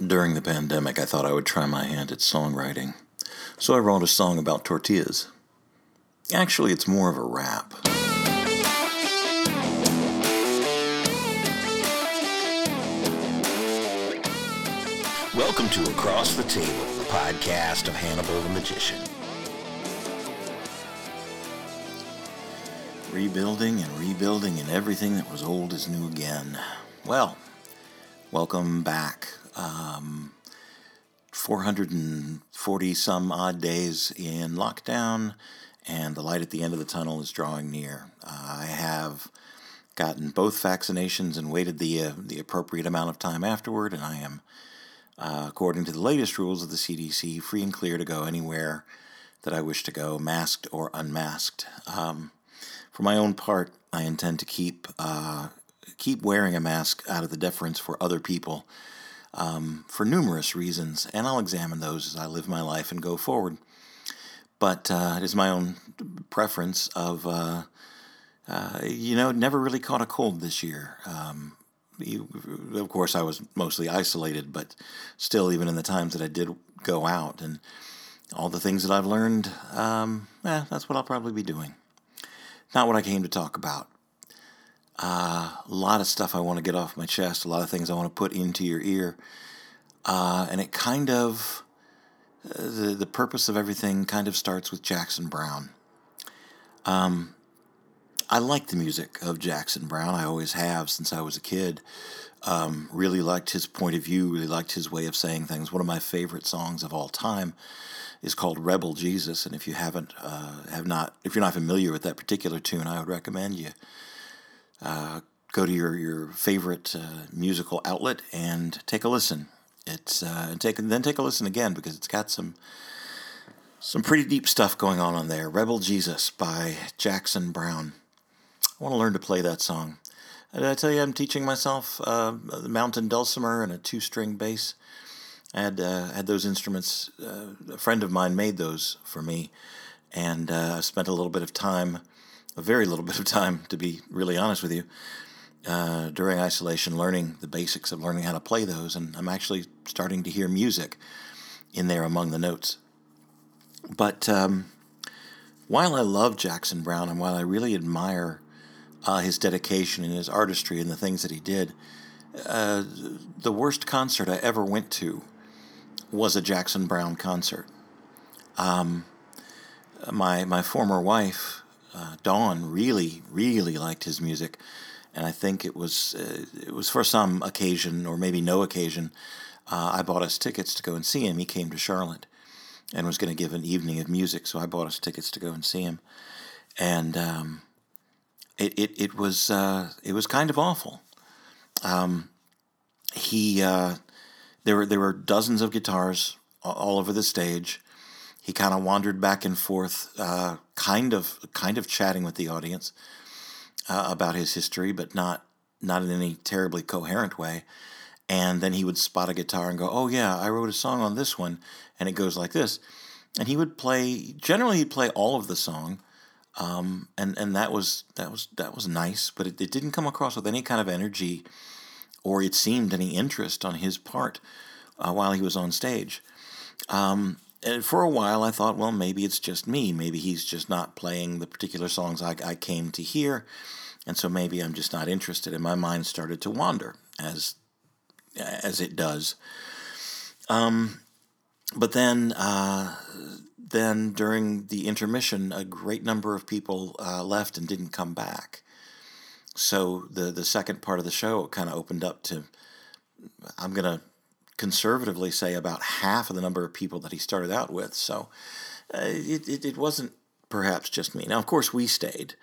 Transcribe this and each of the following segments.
During the pandemic, I thought I would try my hand at songwriting. So I wrote a song about tortillas. Actually, it's more of a rap. Welcome to Across the Table, the podcast of Hannibal the Magician. Rebuilding and rebuilding, and everything that was old is new again. Well, welcome back. Um, 440 some odd days in lockdown, and the light at the end of the tunnel is drawing near. Uh, I have gotten both vaccinations and waited the uh, the appropriate amount of time afterward, and I am, uh, according to the latest rules of the CDC, free and clear to go anywhere that I wish to go, masked or unmasked. Um, for my own part, I intend to keep uh, keep wearing a mask out of the deference for other people um, for numerous reasons, and I'll examine those as I live my life and go forward. But uh, it is my own preference of, uh, uh, you know, never really caught a cold this year. Um, you, of course, I was mostly isolated, but still, even in the times that I did go out and all the things that I've learned, um, eh, that's what I'll probably be doing. Not what I came to talk about. Uh, a lot of stuff I want to get off my chest, a lot of things I want to put into your ear. Uh, and it kind of, uh, the, the purpose of everything kind of starts with Jackson Browne. Um, I like the music of Jackson Browne. I always have since I was a kid. Um, really liked his point of view, really liked his way of saying things. One of my favorite songs of all time is called Rebel Jesus. And if you haven't, uh, have not, if you're not familiar with that particular tune, I would recommend you uh, go to your, your favorite uh, musical outlet and take a listen. It's uh, and take then take a listen again because it's got some some pretty deep stuff going on on there. Rebel Jesus by Jackson Browne. I want to learn to play that song. Did I tell you I'm teaching myself uh, the mountain dulcimer and a two string bass? I had uh, had those instruments. Uh, a friend of mine made those for me, and uh, I spent a little bit of time a very little bit of time, to be really honest with you, uh, during isolation, learning the basics of learning how to play those. And I'm actually starting to hear music in there among the notes. But um, while I love Jackson Browne and while I really admire uh, his dedication and his artistry and the things that he did, uh, the worst concert I ever went to was a Jackson Browne concert. Um, my my former wife uh, Dawn really, really liked his music, and I think it was uh, it was for some occasion or maybe no occasion. Uh, I bought us tickets to go and see him. He came to Charlotte and was going to give an evening of music, so I bought us tickets to go and see him, and um, it, it it was uh, it was kind of awful. Um, he uh, there were there were dozens of guitars all over the stage he kind of wandered back and forth, uh, kind of kind of chatting with the audience uh, about his history, but not not in any terribly coherent way. And then he would spot a guitar and go, "Oh yeah, I wrote a song on this one," and it goes like this. And he would play. Generally, he'd play all of the song, um, and and that was that was that was nice. But it, it didn't come across with any kind of energy, or it seemed any interest on his part uh, while he was on stage. Um, and for a while, I thought, well, maybe it's just me. Maybe he's just not playing the particular songs I, I came to hear, and so maybe I'm just not interested. And my mind started to wander, as as it does. Um, but then, uh, then during the intermission, a great number of people uh, left and didn't come back. So the the second part of the show kind of opened up to. I'm gonna conservatively say about half of the number of people that he started out with. So uh, it, it, it, wasn't perhaps just me. Now, of course, we stayed.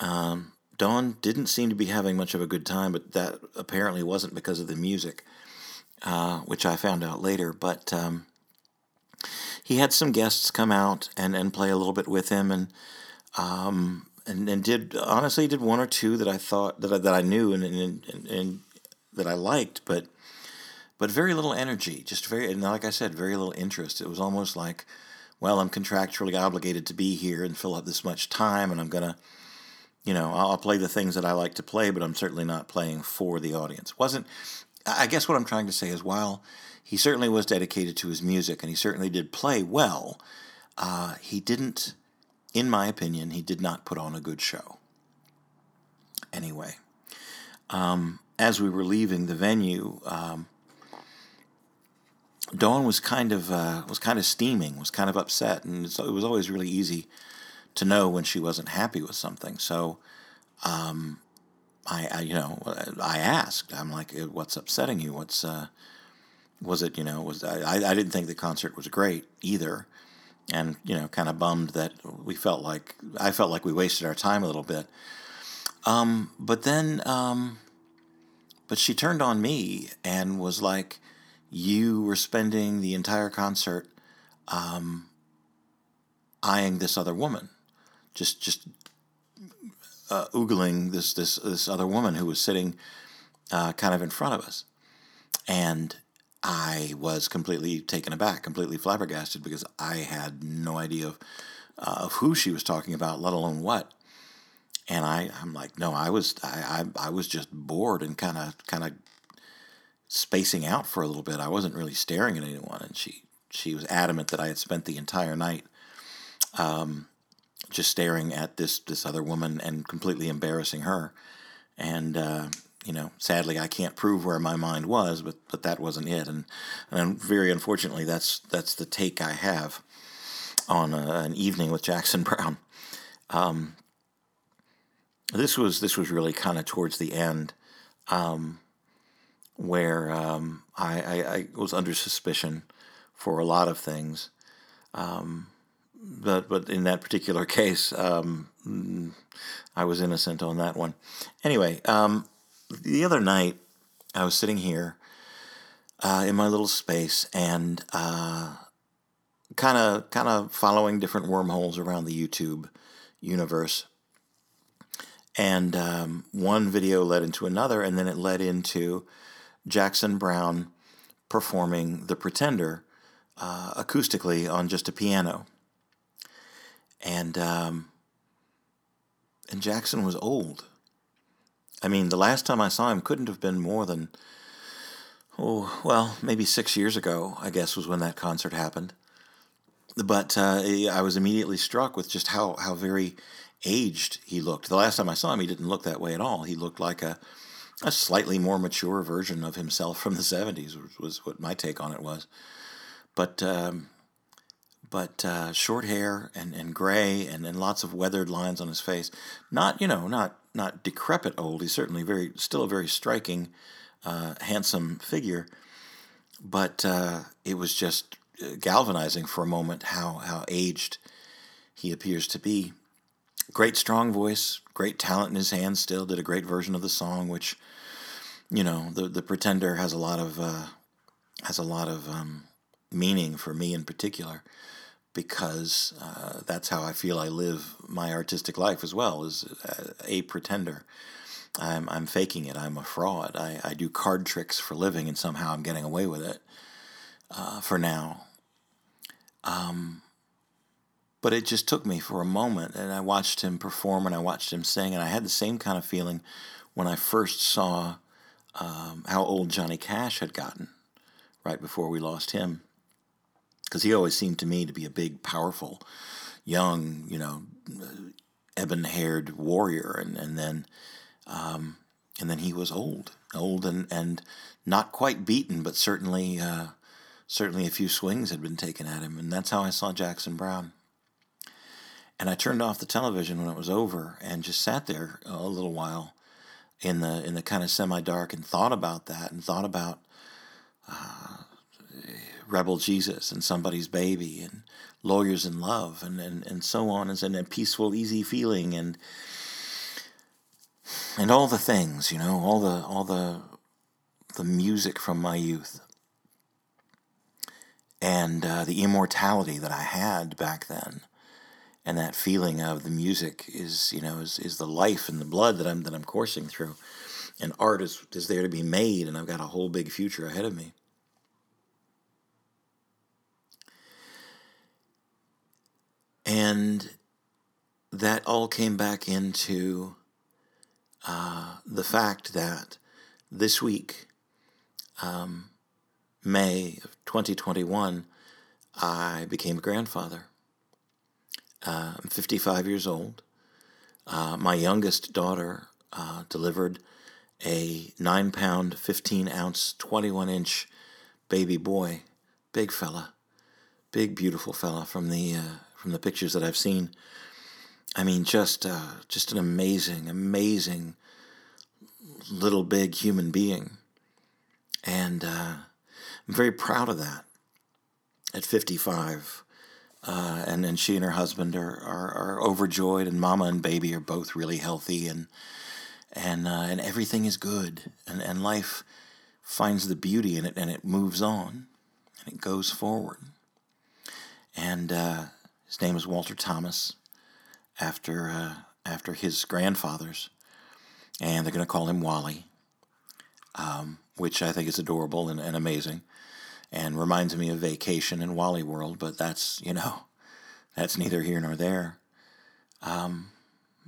Um, Dawn didn't seem to be having much of a good time, but that apparently wasn't because of the music, uh, which I found out later. But um, he had some guests come out and, and play a little bit with him, and um, and, and did honestly did one or two that I thought that I, that I knew and, and, and, and that I liked, but but very little energy. Just very, and like I said, very little interest. It was almost like, well, I'm contractually obligated to be here and fill up this much time, and I'm gonna, you know, I'll play the things that I like to play, but I'm certainly not playing for the audience. wasn't I guess what I'm trying to say is while he certainly was dedicated to his music and he certainly did play well, uh, he didn't, in my opinion, he did not put on a good show. Anyway, um, as we were leaving the venue, um, Dawn was kind of uh, was kind of steaming, was kind of upset, and it was always really easy to know when she wasn't happy with something. So, um, I, I, you know I asked, I'm like, "What's upsetting you? What's uh, was it? You know, was I? I didn't think the concert was great either, and you know, kind of bummed that we felt like I felt like we wasted our time a little bit. Um, but then, um, but she turned on me and was like you were spending the entire concert um, eyeing this other woman, just just uh, oogling this this this other woman who was sitting uh, kind of in front of us, and I was completely taken aback, completely flabbergasted because I had no idea of, uh, of who she was talking about, let alone what. And I, I'm like, no, I was, I, I, I was just bored and kind of, kind of spacing out for a little bit. I wasn't really staring at anyone, and she she was adamant that I had spent the entire night um, just staring at this this other woman and completely embarrassing her. And uh, you know, sadly, I can't prove where my mind was, but but that wasn't it. And and very unfortunately, that's that's the take I have on a, an evening with Jackson Browne. Um, this was this was really kind of towards the end. Um, where um, I, I, I, was under suspicion for a lot of things. Um, but but in that particular case, um, I was innocent on that one. Anyway, um, the other night I was sitting here uh, in my little space and kind of kind of following different wormholes around the YouTube universe. And um, one video led into another, and then it led into Jackson Browne performing The Pretender uh, acoustically on just a piano. And um, and Jackson was old. I mean, the last time I saw him couldn't have been more than oh well, maybe six years ago. I guess was when that concert happened. But uh, I was immediately struck with just how how very aged he looked. The last time I saw him, he didn't look that way at all. He looked like a a slightly more mature version of himself from the 70s was, was what my take on it was. But um, but uh, short hair and, and gray and, and lots of weathered lines on his face. Not you know not not decrepit old. He's certainly very still a very striking uh, handsome figure. But uh, it was just uh, galvanizing for a moment how how aged he appears to be great strong voice great talent in his hands still did a great version of the song which you know the the pretender has a lot of uh, has a lot of um, meaning for me in particular because uh, that's how I feel I live my artistic life as well as uh, a pretender. I'm I'm faking it. I'm a fraud. I, I do card tricks for living and somehow I'm getting away with it uh, for now. Um, but it just took me for a moment and I watched him perform and I watched him sing and I had the same kind of feeling when I first saw um, how old Johnny Cash had gotten right before we lost him. Because he always seemed to me to be a big, powerful, young, you know, ebon haired warrior. And, and then. Um, and then he was old, old and, and not quite beaten, but certainly uh, certainly a few swings had been taken at him, and that's how I saw Jackson Browne. And I turned off the television when it was over and just sat there a little while, in the in the kind of semi dark and thought about that and thought about uh, Rebel Jesus and somebody's baby and lawyers in love and, and, and so on and, and a peaceful easy feeling and and all the things you know all the all the the music from my youth. And uh, the immortality that I had back then and that feeling of the music is you know is, is the life and the blood that I'm that I'm coursing through, and art is is there to be made, and I've got a whole big future ahead of me. And that all came back into uh, the fact that this week um, May of 2021, I became a grandfather. Uh, I'm 55 years old. Uh, my youngest daughter uh, delivered a 9 pound, 15 ounce, 21 inch baby boy, big fella, big, beautiful fella from the, uh, from the pictures that I've seen. I mean, just, uh, just an amazing, amazing little big human being. And uh, I'm very proud of that at 55. Uh, and then she and her husband are, are, are overjoyed, and mama and baby are both really healthy, and and uh, and everything is good, and, and life finds the beauty in it, and it moves on, and it goes forward. And uh, his name is Walter Thomas, after uh, after his grandfathers, and they're going to call him Wally, um, which I think is adorable and, and amazing and reminds me of Vacation in Wally World, but that's, you know, that's neither here nor there. Um,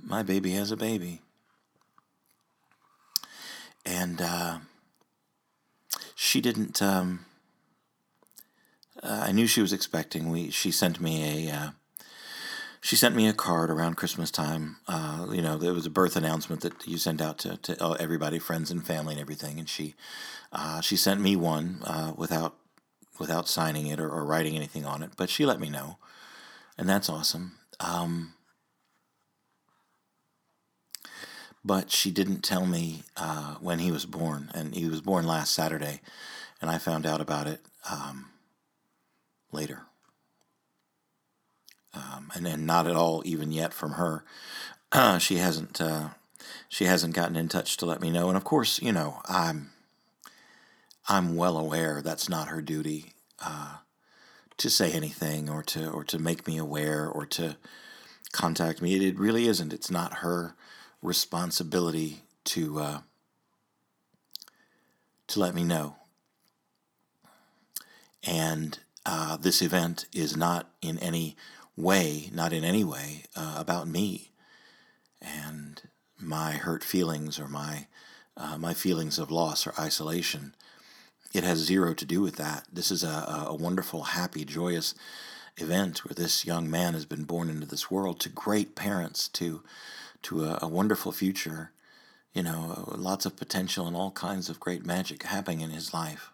my baby has a baby. And uh, she didn't. Um, uh, I knew she was expecting. We she sent me a uh, she sent me a card around Christmas time. Uh, you know, there was a birth announcement that you sent out to, to uh, everybody, friends and family and everything. And she uh, she sent me one uh, without without signing it or, or, writing anything on it, but she let me know, and that's awesome. Um, but she didn't tell me uh, when he was born, and he was born last Saturday, and I found out about it um, later. Um, and then not at all even yet from her. She hasn't uh, she hasn't gotten in touch to let me know. And of course, you know, I'm I'm well aware that's not her duty uh, to say anything or to or to make me aware or to contact me. It, it really isn't. It's not her responsibility to uh, to let me know. And uh, this event is not in any way, not in any way, uh, about me and my hurt feelings or my uh, my feelings of loss or isolation. It has zero to do with that. This is a, a wonderful, happy, joyous event where this young man has been born into this world to great parents, to to a, a wonderful future, you know, lots of potential and all kinds of great magic happening in his life.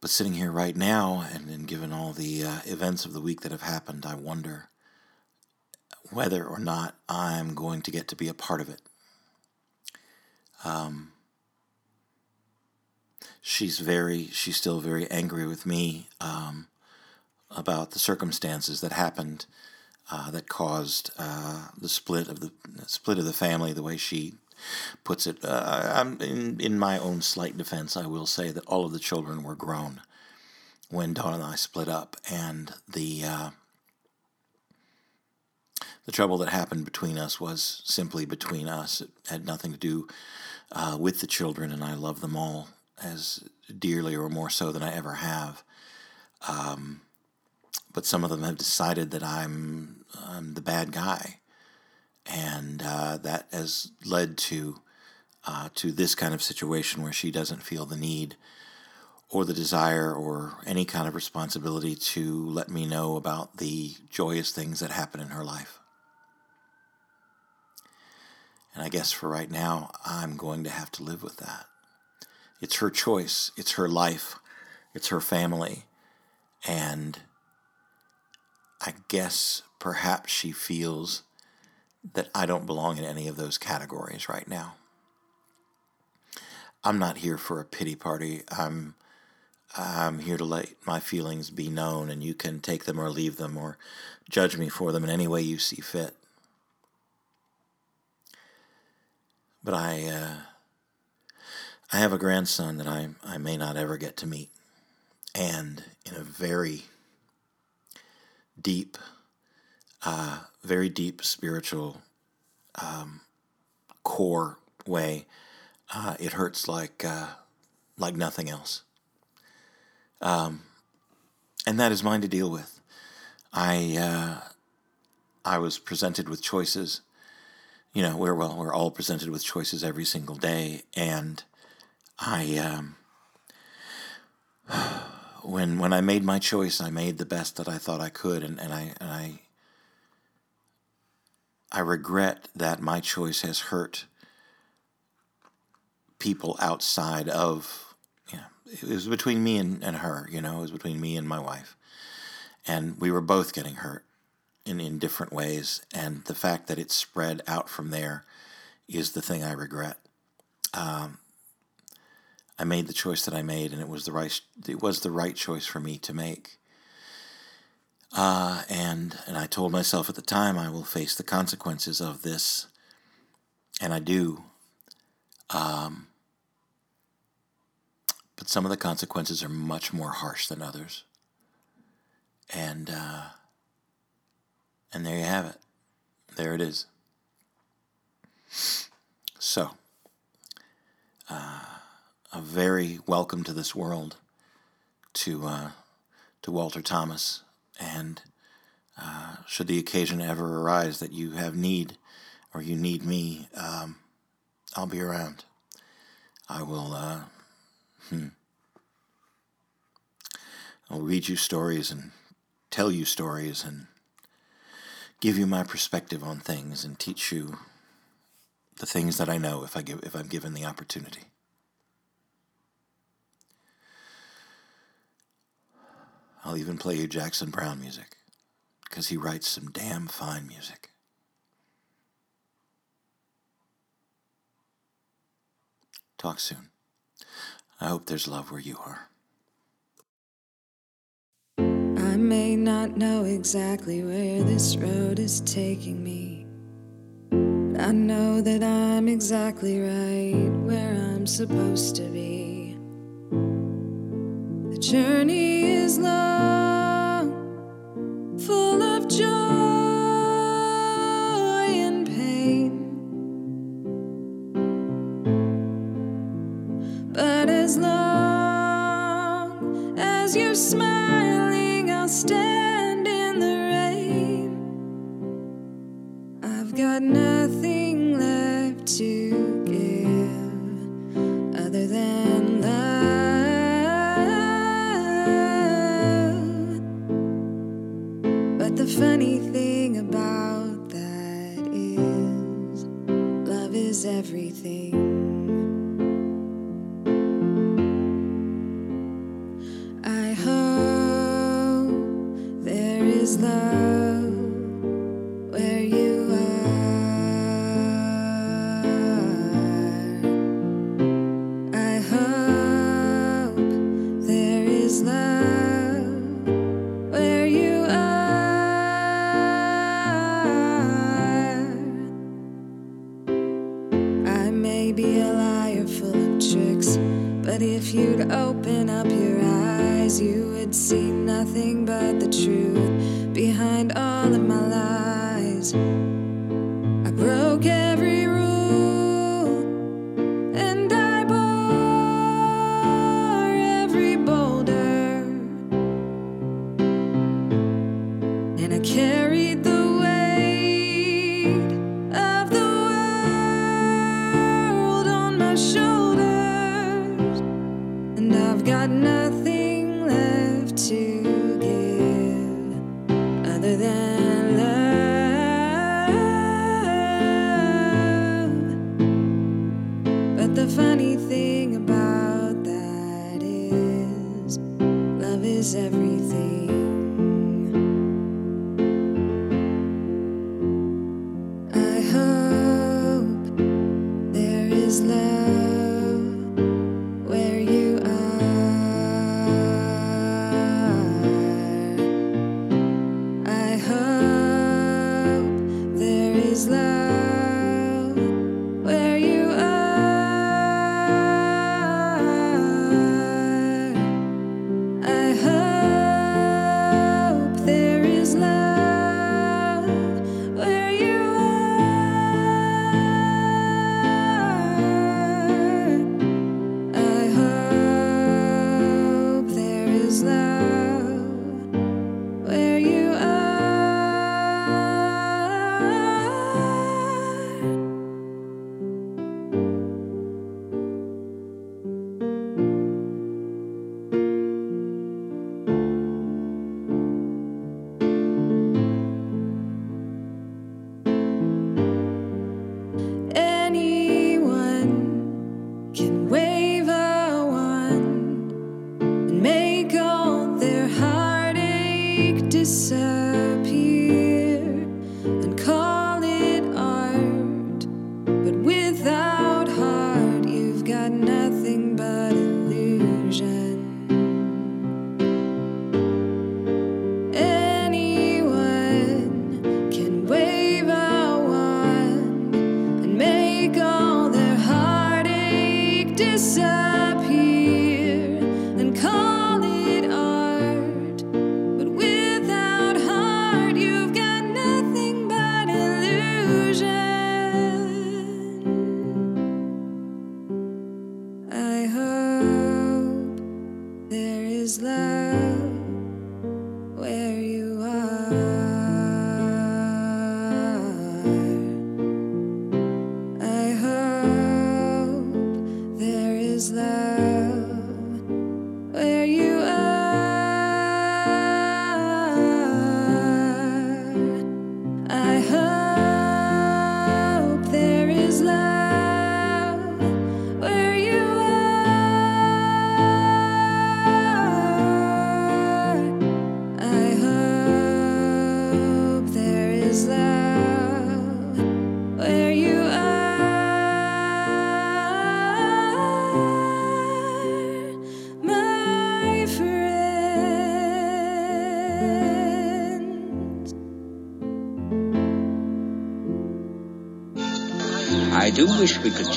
But sitting here right now, and, given all the uh, events of the week that have happened, I wonder whether or not I'm going to get to be a part of it. Um, she's very, she's still very angry with me um, about the circumstances that happened uh, that caused uh, the split of the split of the family. The way she puts it, uh, I'm in in my own slight defense. I will say that all of the children were grown when Dawn and I split up, and the uh, the trouble that happened between us was simply between us. It had nothing to do uh, with the children, and I love them all as dearly or more so than I ever have. Um, but some of them have decided that I'm, I'm the bad guy, and uh, that has led to uh, to this kind of situation where she doesn't feel the need or the desire or any kind of responsibility to let me know about the joyous things that happen in her life. And I guess for right now, I'm going to have to live with that. It's her choice, it's her life, it's her family. And I guess perhaps she feels that I don't belong in any of those categories right now. I'm not here for a pity party. I'm I'm here to let my feelings be known, and you can take them or leave them or judge me for them in any way you see fit. But I, uh, I have a grandson that I, I may not ever get to meet. And in a very deep, uh, very deep spiritual um, core way, uh, it hurts like, uh, like nothing else. Um, and that is mine to deal with. I, uh, I was presented with choices you know, we're well, we're all presented with choices every single day, and I, um, when when I made my choice, I made the best that I thought I could, and, and I and I I regret that my choice has hurt people outside of you know it was between me and, and her, you know, it was between me and my wife. And we were both getting hurt in, in different ways. And the fact that it spread out from there is the thing I regret. Um, I made the choice that I made, and it was the right it was the right choice for me to make. Uh, and and I told myself at the time I will face the consequences of this, and I do. Um, but some of the consequences are much more harsh than others. And uh, and there you have it. There it is. So, uh, a very welcome to this world to uh, to Walter Thomas, and uh, should the occasion ever arise that you have need or you need me, um, I'll be around. I will. Uh, hmm. I'll read you stories and tell you stories and give you my perspective on things and teach you the things that I know if I give if I'm given the opportunity. I'll even play you Jackson Browne music because he writes some damn fine music. Talk soon. I hope there's love where you are. May not know exactly where this road is taking me. But I know that I'm exactly right where I'm supposed to be. The journey is long, full of joy and pain. But as long as smiling, I'll stand in the rain. I've got nothing on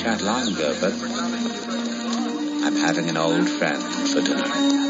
chat longer, but I'm having an old friend for dinner.